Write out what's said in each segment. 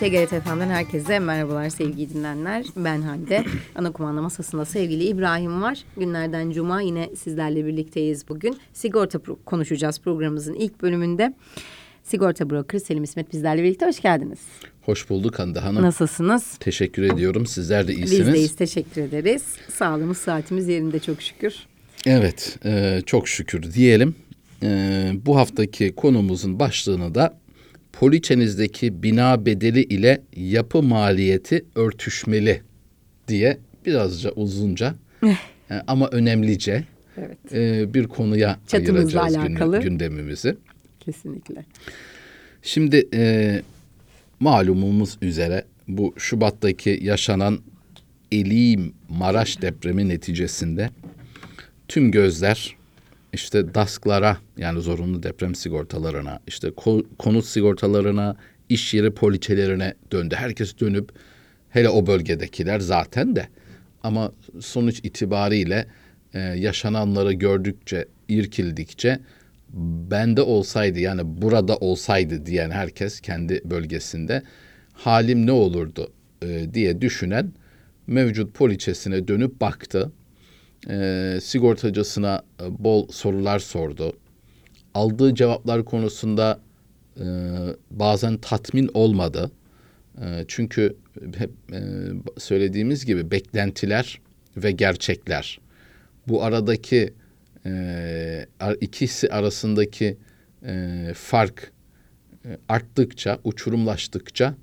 TGRT FM'den herkese merhabalar sevgili dinleyenler. Ben Hande. Ana kumanda masasında sevgili İbrahim var. Günlerden cuma yine sizlerle birlikteyiz bugün. Sigorta pro- konuşacağız programımızın ilk bölümünde. Sigorta broker Selim İsmet bizlerle birlikte. Hoş geldiniz. Hoş bulduk Hande Hanım. Nasılsınız? Teşekkür ediyorum. Sizler de iyisiniz. Bizdeyiz. Teşekkür ederiz. Sağlığımız, saatimiz yerinde çok şükür. Evet, e, çok şükür diyelim. E, bu haftaki konumuzun başlığını da poliçenizdeki bina bedeli ile yapı maliyeti örtüşmeli diye birazca uzunca e, ama önemlice Evet. e, bir konuya Çatımızla ayıracağız alakalı. gündemimizi. Kesinlikle. Şimdi e, malumumuz üzere bu Şubat'taki yaşanan Elim Maraş depremi neticesinde tüm gözler işte DASK'lara yani zorunlu deprem sigortalarına, işte ko- konut sigortalarına, iş yeri poliçelerine döndü. Herkes dönüp hele o bölgedekiler zaten de ama sonuç itibariyle e, yaşananları gördükçe, irkildikçe bende olsaydı yani burada olsaydı diyen herkes kendi bölgesinde halim ne olurdu e, diye düşünen mevcut poliçesine dönüp baktı. E, sigortacısına e, bol sorular sordu. Aldığı cevaplar konusunda e, bazen tatmin olmadı. E, çünkü hep e, söylediğimiz gibi beklentiler ve gerçekler. Bu aradaki e, ikisi arasındaki e, fark e, arttıkça, uçurumlaştıkça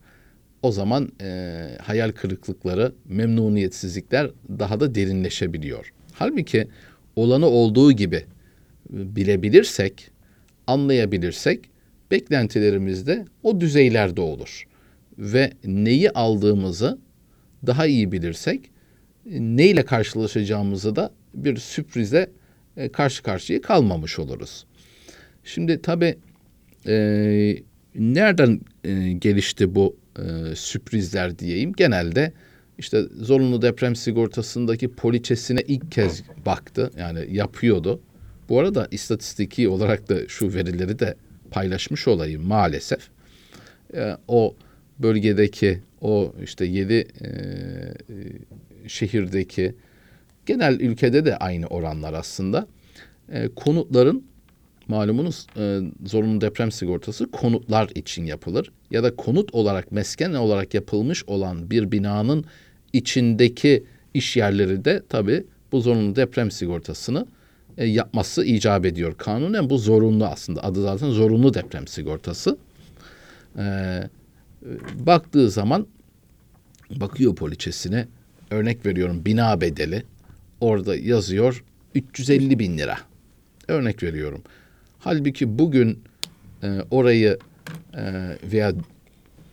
o zaman e, hayal kırıklıkları, memnuniyetsizlikler daha da derinleşebiliyor. Halbuki olanı olduğu gibi bilebilirsek, anlayabilirsek beklentilerimiz de o düzeylerde olur. Ve neyi aldığımızı daha iyi bilirsek neyle karşılaşacağımızı da bir sürprize e, karşı karşıya kalmamış oluruz. Şimdi tabii e, nereden e, gelişti bu e, sürprizler diyeyim? Genelde işte zorunlu deprem sigortasındaki poliçesine ilk kez baktı. Yani yapıyordu. Bu arada istatistiki olarak da şu verileri de paylaşmış olayım maalesef. E, o bölgedeki o işte yedi e, şehirdeki genel ülkede de aynı oranlar aslında. E, konutların malumunuz e, zorunlu deprem sigortası konutlar için yapılır ya da konut olarak mesken olarak yapılmış olan bir binanın içindeki iş yerleri de tabii bu zorunlu deprem sigortasını e, yapması icap ediyor. Kanunen bu zorunlu aslında adı zaten zorunlu deprem sigortası. E, baktığı zaman bakıyor poliçesine örnek veriyorum bina bedeli orada yazıyor 350 bin lira örnek veriyorum. Halbuki bugün e, orayı e, veya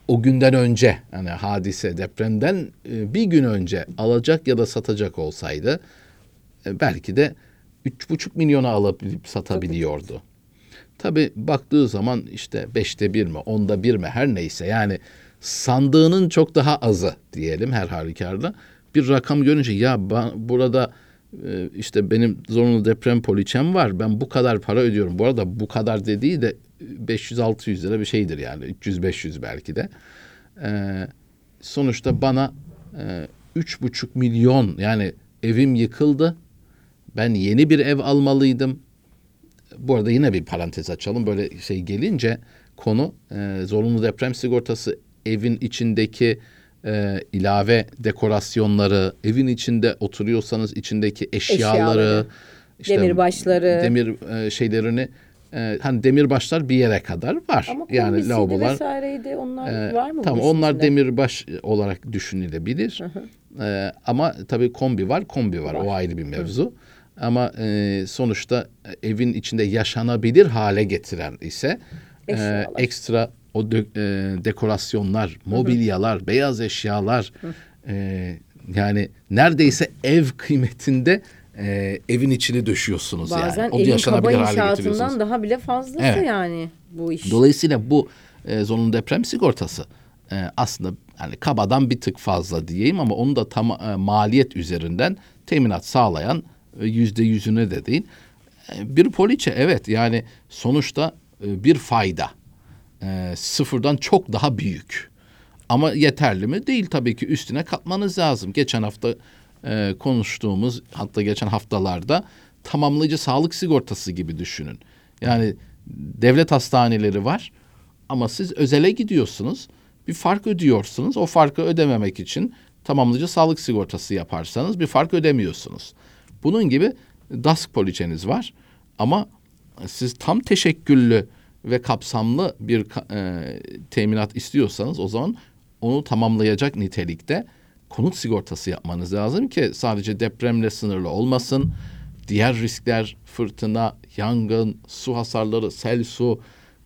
o günden önce yani hadise depremden e, bir gün önce alacak ya da satacak olsaydı e, belki de üç buçuk milyona alabilip satabiliyordu. Tabi baktığı zaman işte beşte bir mi, onda bir mi her neyse yani sandığının çok daha azı diyelim her halükarda. Bir rakam görünce ya ba- burada e, işte benim zorunlu deprem poliçem var ben bu kadar para ödüyorum. Bu arada bu kadar dediği de 500-600 lira bir şeydir yani 300-500 belki de. Ee, sonuçta bana e, üç buçuk milyon yani evim yıkıldı. Ben yeni bir ev almalıydım. Bu arada yine bir parantez açalım. Böyle şey gelince konu e, zorunlu deprem sigortası evin içindeki e, ilave dekorasyonları, evin içinde oturuyorsanız içindeki eşyaları, Eşyaları, demirbaşları. demir e, şeylerini e, hani demirbaşlar bir yere kadar var. Ama yani lavabolar vesaireydi onlar e, var mı? Tamam onlar demirbaş olarak düşünülebilir. E, ama tabii kombi var, kombi var. O ayrı bir mevzu. Ama e, sonuçta evin içinde yaşanabilir hale getiren ise e, ekstra o dö- e, dekorasyonlar, mobilyalar, beyaz eşyalar e, yani neredeyse ev kıymetinde e, evin içini döşüyorsunuz Bazen yani. O evin kaba inşaatından daha bile fazlası Evet. yani bu iş. Dolayısıyla bu e, zorunlu deprem sigortası e, aslında hani kabadan bir tık fazla diyeyim ama onu da tam e, maliyet üzerinden teminat sağlayan e, yüzde yüzüne de değil. E, bir poliçe evet yani sonuçta e, bir fayda. E, sıfırdan çok daha büyük. Ama yeterli mi? Değil tabii ki üstüne katmanız lazım. Geçen hafta e, konuştuğumuz hatta geçen haftalarda tamamlayıcı sağlık sigortası gibi düşünün. Yani devlet hastaneleri var ama siz özele gidiyorsunuz. Bir fark ödüyorsunuz. O farkı ödememek için tamamlayıcı sağlık sigortası yaparsanız bir fark ödemiyorsunuz. Bunun gibi DASK poliçeniz var ama siz tam teşekküllü ve kapsamlı bir e, teminat istiyorsanız o zaman onu tamamlayacak nitelikte konut sigortası yapmanız lazım ki sadece depremle sınırlı olmasın. Diğer riskler fırtına, yangın, su hasarları, sel su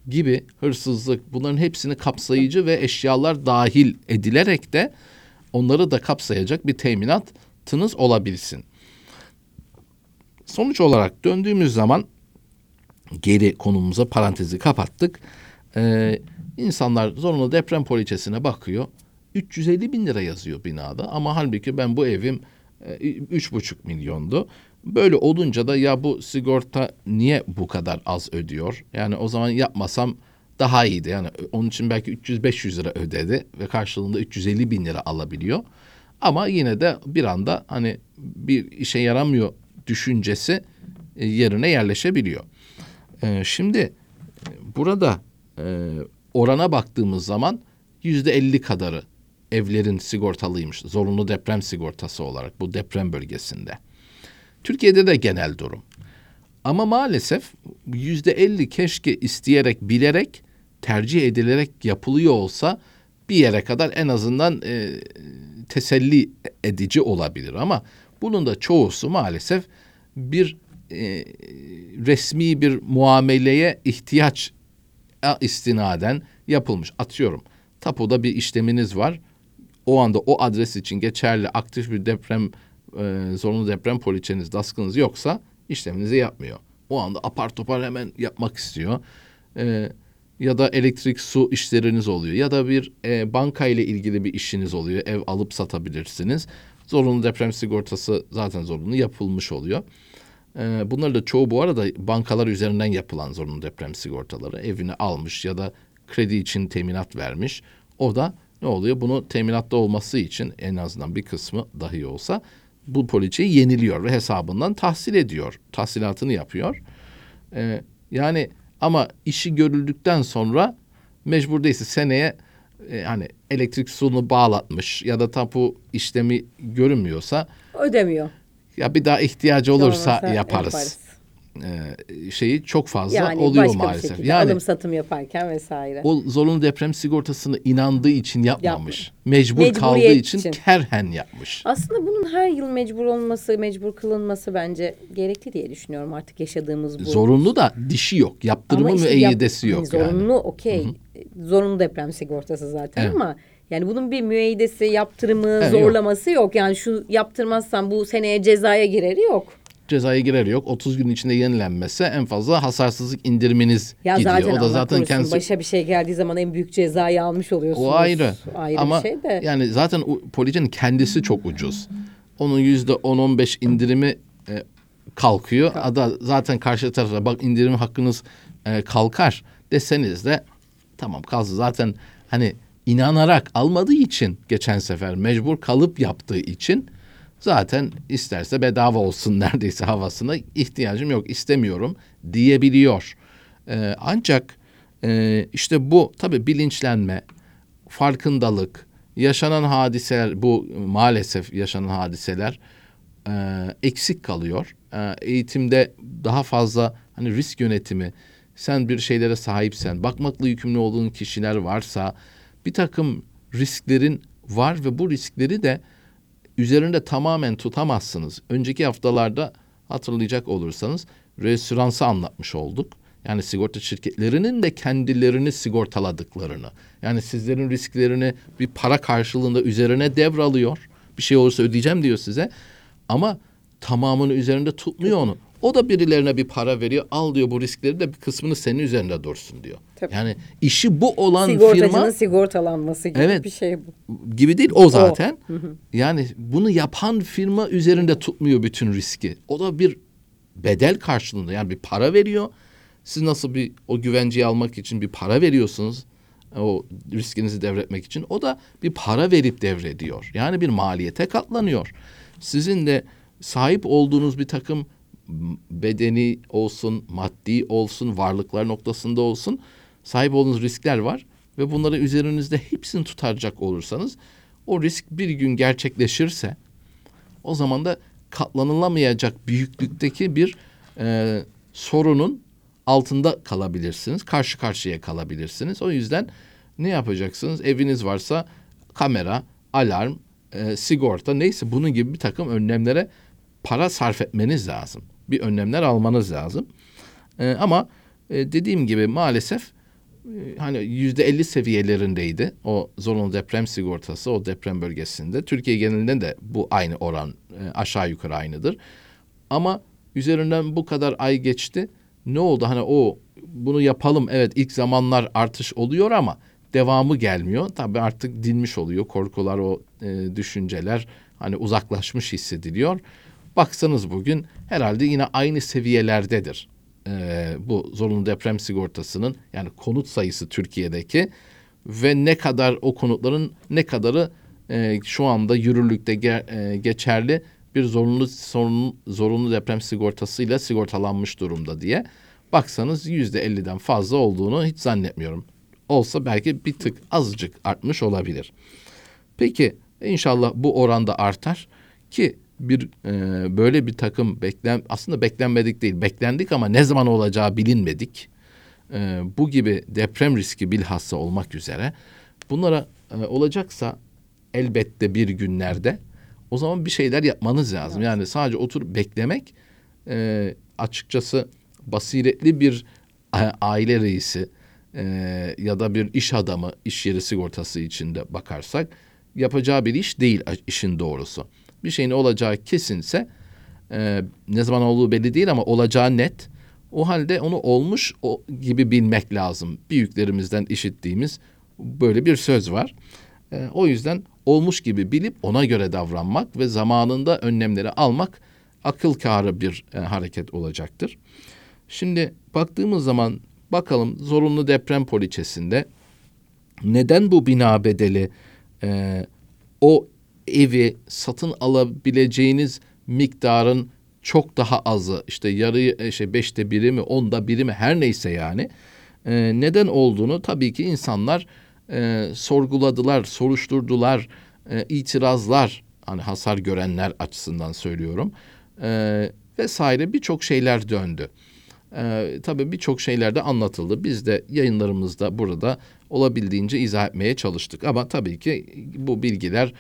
gibi hırsızlık bunların hepsini kapsayıcı ve eşyalar dahil edilerek de onları da kapsayacak bir teminatınız olabilsin. Sonuç olarak döndüğümüz zaman geri konumuza parantezi kapattık. Ee, insanlar zorunlu deprem poliçesine bakıyor. 350 bin lira yazıyor binada ama halbuki ben bu evim e, üç buçuk milyondu. Böyle olunca da ya bu sigorta niye bu kadar az ödüyor? Yani o zaman yapmasam daha iyiydi. Yani onun için belki 300-500 lira ödedi ve karşılığında 350 bin lira alabiliyor. Ama yine de bir anda hani bir işe yaramıyor düşüncesi e, yerine yerleşebiliyor. Ee, şimdi e, burada e, orana baktığımız zaman yüzde elli kadarı evlerin sigortalıymış. Zorunlu deprem sigortası olarak bu deprem bölgesinde. Türkiye'de de genel durum. Ama maalesef yüzde elli keşke isteyerek, bilerek, tercih edilerek yapılıyor olsa bir yere kadar en azından e, teselli edici olabilir. Ama bunun da çoğusu maalesef bir e, resmi bir muameleye ihtiyaç istinaden yapılmış. Atıyorum tapuda bir işleminiz var. O anda o adres için geçerli aktif bir deprem e, zorunlu deprem poliçeniz, daskınız yoksa işleminizi yapmıyor. O anda apar topar hemen yapmak istiyor. E, ya da elektrik su işleriniz oluyor ya da bir e, banka ile ilgili bir işiniz oluyor. Ev alıp satabilirsiniz. Zorunlu deprem sigortası zaten zorunlu yapılmış oluyor. E, bunlar da çoğu bu arada bankalar üzerinden yapılan zorunlu deprem sigortaları. Evini almış ya da kredi için teminat vermiş. O da ne oluyor? Bunu teminatta olması için en azından bir kısmı dahi olsa bu poliçeyi yeniliyor ve hesabından tahsil ediyor. Tahsilatını yapıyor. E, yani ama işi görüldükten sonra mecbur değilse seneye e, hani elektrik suyunu bağlatmış ya da tapu işlemi görünmüyorsa Ödemiyor. ya bir daha ihtiyacı olursa Olmasa yaparız. Ee, şeyi çok fazla Yani oluyor başka bir maalesef. şekilde Yani alım satım yaparken vesaire. o zorunlu deprem sigortasını inandığı için yapmamış. Mecbur Mecburiyet kaldığı için, için. kerhen yapmış. Aslında bunun her yıl mecbur olması, mecbur kılınması bence gerekli diye düşünüyorum artık yaşadığımız bu. Zorunlu da dişi yok. Yaptırımı işte yap- müeyyidesi yok hani yani. Zorunlu okey. Zorunlu deprem sigortası zaten Evet. ama yani bunun bir müeyyidesi, yaptırımı, Evet, zorlaması yok. Yani şu yaptırmazsan bu seneye cezaya gireri yok. Cezaya girer yok. 30 gün içinde yenilenmezse en fazla hasarsızlık indiriminiz Ya gidiyor. zaten o da Allah zaten korusun kendisi başa bir şey geldiği zaman en büyük cezayı almış oluyorsunuz. O ayrı. Ayrı Ama bir şey de. yani zaten poliçenin kendisi çok ucuz. Onun yüzde 10-15 indirimi e, kalkıyor. Ada zaten karşı tarafa bak indirim hakkınız e, kalkar deseniz de tamam kalsın. Zaten hani inanarak almadığı için geçen sefer mecbur kalıp yaptığı için zaten isterse bedava olsun neredeyse havasına ihtiyacım yok istemiyorum diyebiliyor. E, ancak e, işte bu tabii bilinçlenme, farkındalık, yaşanan hadiseler bu maalesef yaşanan hadiseler e, eksik kalıyor. E, eğitimde daha fazla hani risk yönetimi, sen bir şeylere sahipsen, bakmakla yükümlü olduğun kişiler varsa bir takım risklerin var ve bu riskleri de üzerinde tamamen tutamazsınız. Önceki haftalarda hatırlayacak olursanız restoransı anlatmış olduk. Yani sigorta şirketlerinin de kendilerini sigortaladıklarını. Yani sizlerin risklerini bir para karşılığında üzerine devralıyor. Bir şey olursa ödeyeceğim diyor size. Ama tamamını üzerinde tutmuyor onu. O da birilerine bir para veriyor. Al diyor bu riskleri de bir kısmını senin üzerinde dursun diyor. Tabii. Yani işi bu olan Sigortacının firma sigortalanması gibi Evet. bir şey bu. gibi değil o zaten. Yani bunu yapan firma üzerinde tutmuyor bütün riski. O da bir bedel karşılığında yani bir para veriyor. Siz nasıl bir o güvenceyi almak için bir para veriyorsunuz. o riskinizi devretmek için. O da bir para verip devrediyor. Yani bir maliyete katlanıyor. Sizin de sahip olduğunuz bir takım bedeni olsun, maddi olsun, varlıklar noktasında olsun sahip olduğunuz riskler var ve bunları üzerinizde hepsini tutaracak olursanız o risk bir gün gerçekleşirse o zaman da katlanılamayacak büyüklükteki bir e, sorunun altında kalabilirsiniz. Karşı karşıya kalabilirsiniz. O yüzden ne yapacaksınız? Eviniz varsa kamera, alarm, e, sigorta neyse bunun gibi bir takım önlemlere para sarf etmeniz lazım. Bir önlemler almanız lazım. E, ama e, dediğim gibi maalesef e, hani yüzde elli seviyelerindeydi o zorunlu deprem sigortası o deprem bölgesinde. Türkiye genelinde de bu aynı oran e, aşağı yukarı aynıdır. Ama üzerinden bu kadar ay geçti. Ne oldu? Hani o bunu yapalım. Evet ilk zamanlar artış oluyor ama devamı gelmiyor. Tabii artık dinmiş oluyor. Korkular, o e, düşünceler hani uzaklaşmış hissediliyor. Baksanız bugün herhalde yine aynı seviyelerdedir. E, bu zorunlu deprem sigortasının yani konut sayısı Türkiye'deki ve ne kadar o konutların ne kadarı e, şu anda yürürlükte ge- e, geçerli bir zorunlu zorunlu, zorunlu deprem sigortasıyla sigortalanmış durumda diye baksanız yüzde elliden fazla olduğunu hiç zannetmiyorum. Olsa belki bir tık azıcık artmış olabilir. Peki inşallah bu oranda artar ki bir e, böyle bir takım beklen aslında beklenmedik değil beklendik ama ne zaman olacağı bilinmedik. E, bu gibi deprem riski bilhassa olmak üzere bunlara e, olacaksa elbette bir günlerde o zaman bir şeyler yapmanız lazım. Yani sadece oturup beklemek e, açıkçası basiretli bir a- aile reisi e, ya da bir iş adamı iş yeri sigortası içinde bakarsak yapacağı bir iş değil işin doğrusu. Bir şeyin olacağı kesinse e, ne zaman olduğu belli değil ama olacağı net. O halde onu olmuş o gibi bilmek lazım. Büyüklerimizden işittiğimiz böyle bir söz var. E, o yüzden olmuş gibi bilip ona göre davranmak ve zamanında önlemleri almak akıl kârı bir e, hareket olacaktır. Şimdi baktığımız zaman bakalım zorunlu deprem poliçesinde neden bu bina bedeli e, o evi satın alabileceğiniz miktarın çok daha azı işte yarı e, şey beşte biri mi onda biri mi her neyse yani e, neden olduğunu tabii ki insanlar e, sorguladılar, soruşturdular, e, itirazlar hani hasar görenler açısından söylüyorum e, vesaire birçok şeyler döndü. E, tabii birçok şeyler de anlatıldı. Biz de yayınlarımızda burada olabildiğince izah etmeye çalıştık. Ama tabii ki bu bilgiler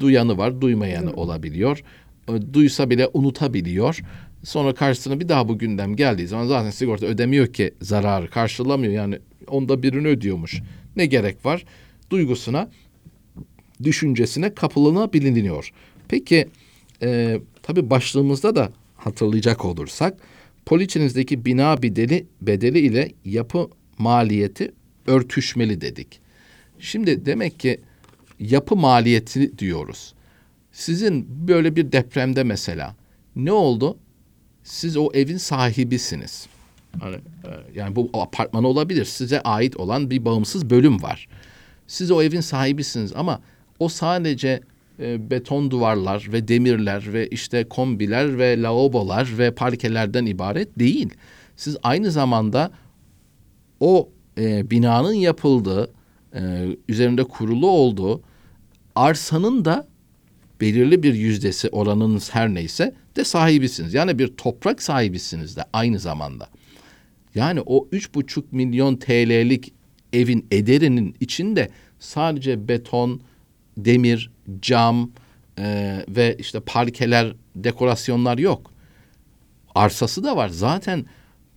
duyanı var, duymayanı olabiliyor. E, Duysa bile unutabiliyor. Sonra karşısına bir daha bu gündem geldiği zaman zaten sigorta ödemiyor ki zararı karşılamıyor. Yani onda birini ödüyormuş. Ne gerek var? Duygusuna, düşüncesine kapılanabiliniyor. Peki e, tabii başlığımızda da hatırlayacak olursak poliçenizdeki bina bedeli, bedeli ile yapı maliyeti örtüşmeli dedik. Şimdi demek ki yapı maliyeti diyoruz. Sizin böyle bir depremde mesela ne oldu? Siz o evin sahibisiniz. E, yani bu apartman olabilir. Size ait olan bir bağımsız bölüm var. Siz o evin sahibisiniz ama o sadece e, beton duvarlar ve demirler ve işte kombiler ve lavabolar ve parkelerden ibaret değil. Siz aynı zamanda o e, binanın yapıldığı, e, üzerinde kurulu olduğu arsanın da belirli bir yüzdesi oranınız her neyse de sahibisiniz. Yani bir toprak sahibisiniz de aynı zamanda. Yani o üç buçuk milyon TL'lik evin ederinin içinde sadece beton, demir, cam e, ve işte parkeler, dekorasyonlar yok. Arsası da var. Zaten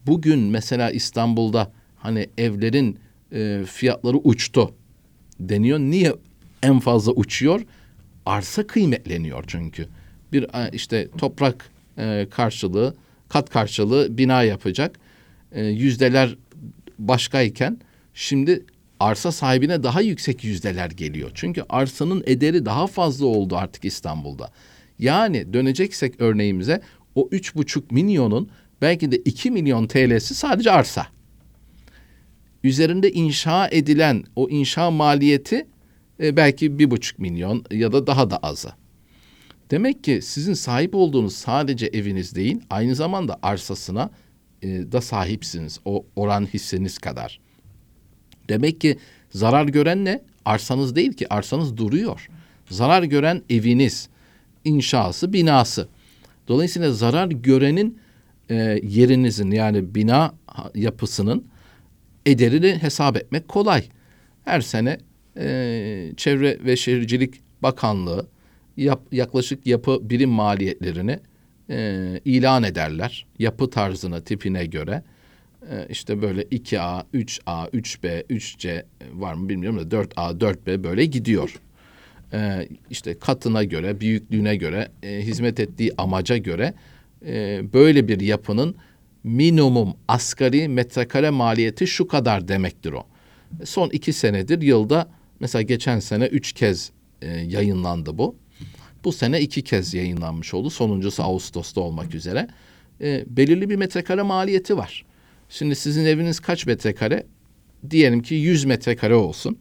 bugün mesela İstanbul'da hani evlerin e, fiyatları uçtu deniyor. Niye en fazla uçuyor? Arsa kıymetleniyor çünkü. Bir işte toprak e, karşılığı, kat karşılığı bina yapacak. E, yüzdeler başkayken şimdi arsa sahibine daha yüksek yüzdeler geliyor. Çünkü arsanın ederi daha fazla oldu artık İstanbul'da. Yani döneceksek örneğimize o üç buçuk milyonun belki de iki milyon TL'si sadece arsa. üzerinde inşa edilen o inşa maliyeti e, belki bir buçuk milyon ya da daha da azı. Demek ki sizin sahip olduğunuz sadece eviniz değil, aynı zamanda arsasına e, da sahipsiniz. O oran hisseniz kadar. Demek ki zarar gören ne? Arsanız değil ki, arsanız duruyor. Zarar gören eviniz, inşası, binası. Dolayısıyla zarar görenin e, yerinizin yani bina yapısının ederini hesap etmek kolay. Her sene e, Çevre ve Şehircilik Bakanlığı yap, yaklaşık yapı birim maliyetlerini e, ilan ederler. Yapı tarzına, tipine göre. E, işte böyle 2A, 3A, 3B, 3C var mı bilmiyorum da 4A, 4B böyle gidiyor. E, işte katına göre, büyüklüğüne göre, e, hizmet ettiği amaca göre e, böyle bir yapının minimum asgari metrekare maliyeti şu kadar demektir o. Son iki senedir yılda mesela geçen sene üç kez e, yayınlandı bu. Bu sene iki kez yayınlanmış oldu. Sonuncusu Ağustos'ta olmak üzere. E, belirli bir metrekare maliyeti var. Şimdi sizin eviniz kaç metrekare? Diyelim ki 100 metrekare olsun.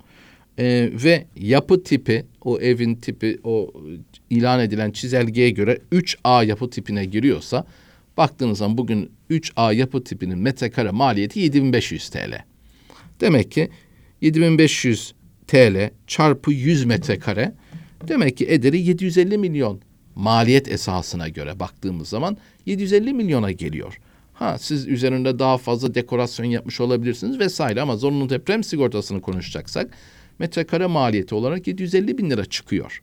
E, ve yapı tipi, o evin tipi, o ilan edilen çizelgeye göre 3A yapı tipine giriyorsa baktığınız zaman bugün 3A yapı tipinin metrekare maliyeti 7500 TL. Demek ki 7500 TL çarpı 100 metrekare demek ki ederi 750 milyon maliyet esasına göre baktığımız zaman 750 milyona geliyor. Ha siz üzerinde daha fazla dekorasyon yapmış olabilirsiniz vesaire ama zorunlu deprem sigortasını konuşacaksak metrekare maliyeti olarak 750 bin lira çıkıyor.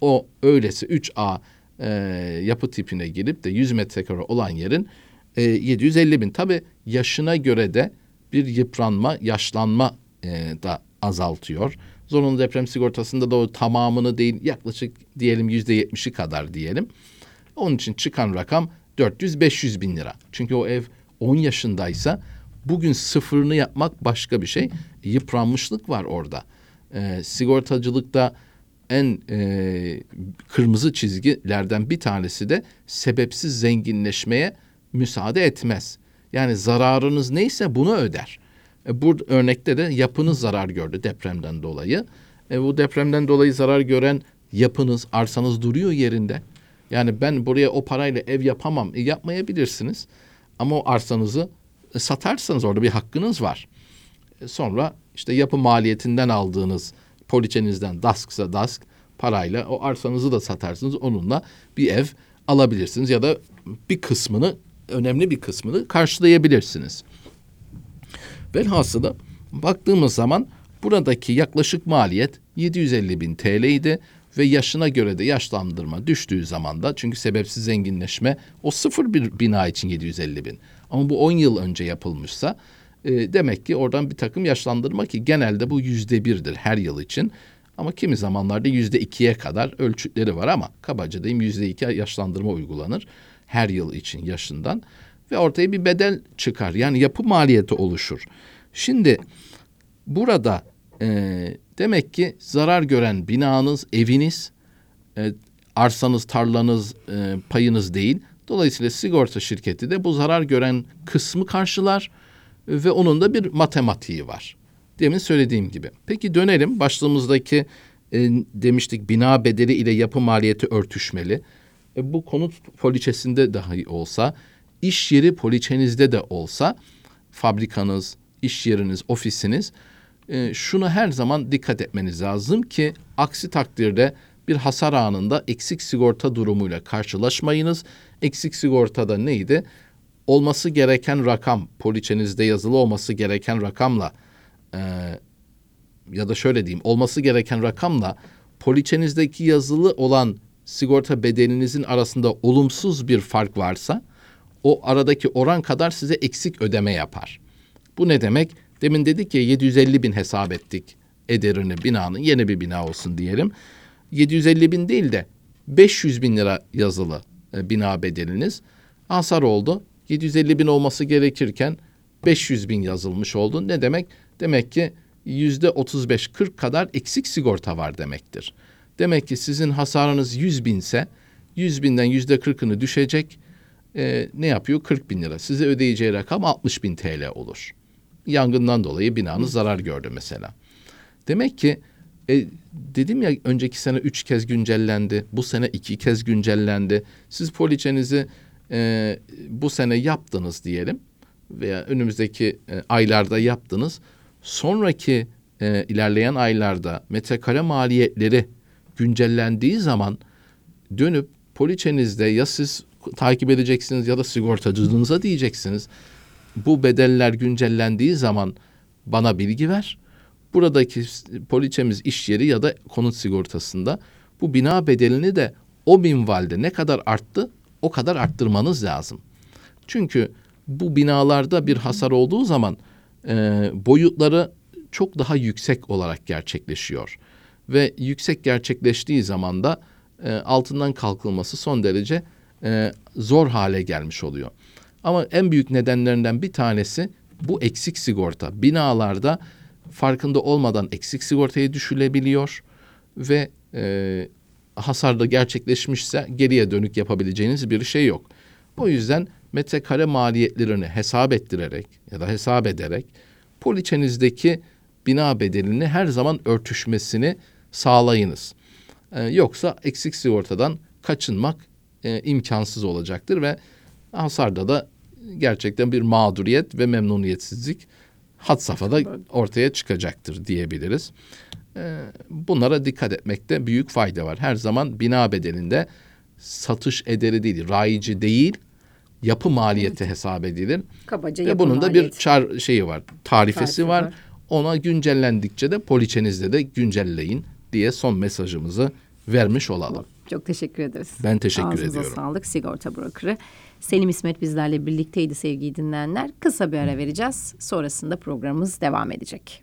O öylesi 3A e, yapı tipine girip de 100 metrekare olan yerin e, 750 bin. Tabi yaşına göre de bir yıpranma, yaşlanma e, da azaltıyor. Zorunlu deprem sigortasında da o tamamını değil yaklaşık diyelim yüzde yetmişi kadar diyelim. Onun için çıkan rakam 400-500 bin lira. Çünkü o ev 10 yaşındaysa bugün sıfırını yapmak başka bir şey. Yıpranmışlık var orada. E, sigortacılıkta en e, kırmızı çizgilerden bir tanesi de sebepsiz zenginleşmeye müsaade etmez. Yani zararınız neyse bunu öder. E, bu örnekte de yapınız zarar gördü depremden dolayı. E, bu depremden dolayı zarar gören yapınız, arsanız duruyor yerinde. Yani ben buraya o parayla ev yapamam. E, yapmayabilirsiniz. Ama o arsanızı e, satarsanız orada bir hakkınız var. E, sonra işte yapı maliyetinden aldığınız poliçenizden DASK'sa DASK parayla o arsanızı da satarsınız. Onunla bir ev alabilirsiniz ya da bir kısmını önemli bir kısmını karşılayabilirsiniz. Velhasılı baktığımız zaman buradaki yaklaşık maliyet 750 bin TL idi ve yaşına göre de yaşlandırma düştüğü zaman da çünkü sebepsiz zenginleşme o sıfır bir bina için 750 bin. Ama bu 10 yıl önce yapılmışsa e, demek ki oradan bir takım yaşlandırma ki genelde bu yüzde birdir her yıl için. Ama kimi zamanlarda yüzde ikiye kadar ölçütleri var ama kabaca diyeyim yüzde iki yaşlandırma uygulanır her yıl için yaşından ve ortaya bir bedel çıkar. Yani yapı maliyeti oluşur. Şimdi burada e, demek ki zarar gören binanız, eviniz, e, arsanız, tarlanız, e, payınız değil. Dolayısıyla sigorta şirketi de bu zarar gören kısmı karşılar ve onun da bir matematiği var. Demin söylediğim gibi. Peki dönelim başlığımızdaki e, demiştik bina bedeli ile yapı maliyeti örtüşmeli. E, bu konut poliçesinde dahi olsa, iş yeri poliçenizde de olsa, fabrikanız, iş yeriniz, ofisiniz, e, şunu her zaman dikkat etmeniz lazım ki aksi takdirde bir hasar anında eksik sigorta durumuyla karşılaşmayınız. Eksik sigortada neydi? Olması gereken rakam, poliçenizde yazılı olması gereken rakamla e, ya da şöyle diyeyim, olması gereken rakamla poliçenizdeki yazılı olan sigorta bedelinizin arasında olumsuz bir fark varsa o aradaki oran kadar size eksik ödeme yapar. Bu ne demek? Demin dedik ya 750 bin hesap ettik ederini binanın yeni bir bina olsun diyelim. 750 bin değil de 500 bin lira yazılı e, bina bedeliniz hasar oldu. 750 bin olması gerekirken 500 bin yazılmış oldu. Ne demek? Demek ki yüzde 35-40 kadar eksik sigorta var demektir. Demek ki sizin hasarınız 100 binse 100 binden yüzde 40'ını düşecek. E, ne yapıyor? 40 bin lira. Size ödeyeceği rakam 60 bin TL olur. Yangından dolayı binanız zarar gördü mesela. Demek ki e, dedim ya önceki sene üç kez güncellendi. Bu sene iki kez güncellendi. Siz poliçenizi e, bu sene yaptınız diyelim veya önümüzdeki e, aylarda yaptınız. Sonraki e, ilerleyen aylarda metrekare maliyetleri güncellendiği zaman dönüp poliçenizde ya siz takip edeceksiniz ya da sigortacınıza diyeceksiniz. Bu bedeller güncellendiği zaman bana bilgi ver. Buradaki poliçemiz iş yeri ya da konut sigortasında bu bina bedelini de o minvalde ne kadar arttı o kadar arttırmanız lazım. Çünkü bu binalarda bir hasar olduğu zaman e, boyutları çok daha yüksek olarak gerçekleşiyor. Ve yüksek gerçekleştiği zaman da e, altından kalkılması son derece e, zor hale gelmiş oluyor. Ama en büyük nedenlerinden bir tanesi bu eksik sigorta. Binalarda farkında olmadan eksik sigortaya düşülebiliyor ve e, hasarda gerçekleşmişse geriye dönük yapabileceğiniz bir şey yok. O yüzden metrekare maliyetlerini hesap ettirerek ya da hesap ederek poliçenizdeki bina bedelini her zaman örtüşmesini sağlayınız. Ee, yoksa eksik sigortadan kaçınmak e, imkansız olacaktır ve hasarda da gerçekten bir mağduriyet ve memnuniyetsizlik had safhada ortaya çıkacaktır diyebiliriz. Ee, bunlara dikkat etmekte büyük fayda var. Her zaman bina bedelinde satış ederi değil, rayici değil, yapı maliyeti hesap edilir. Kabaca Ve bunun da bir çar şeyi var, tarifesi Tarifi var. var. Ona güncellendikçe de poliçenizde de güncelleyin diye son mesajımızı vermiş olalım. Çok teşekkür ederiz. Ben teşekkür Ağzınıza ediyorum. sağlık sigorta brokerı. Selim İsmet bizlerle birlikteydi sevgili dinleyenler. Kısa bir ara vereceğiz. Sonrasında programımız devam edecek.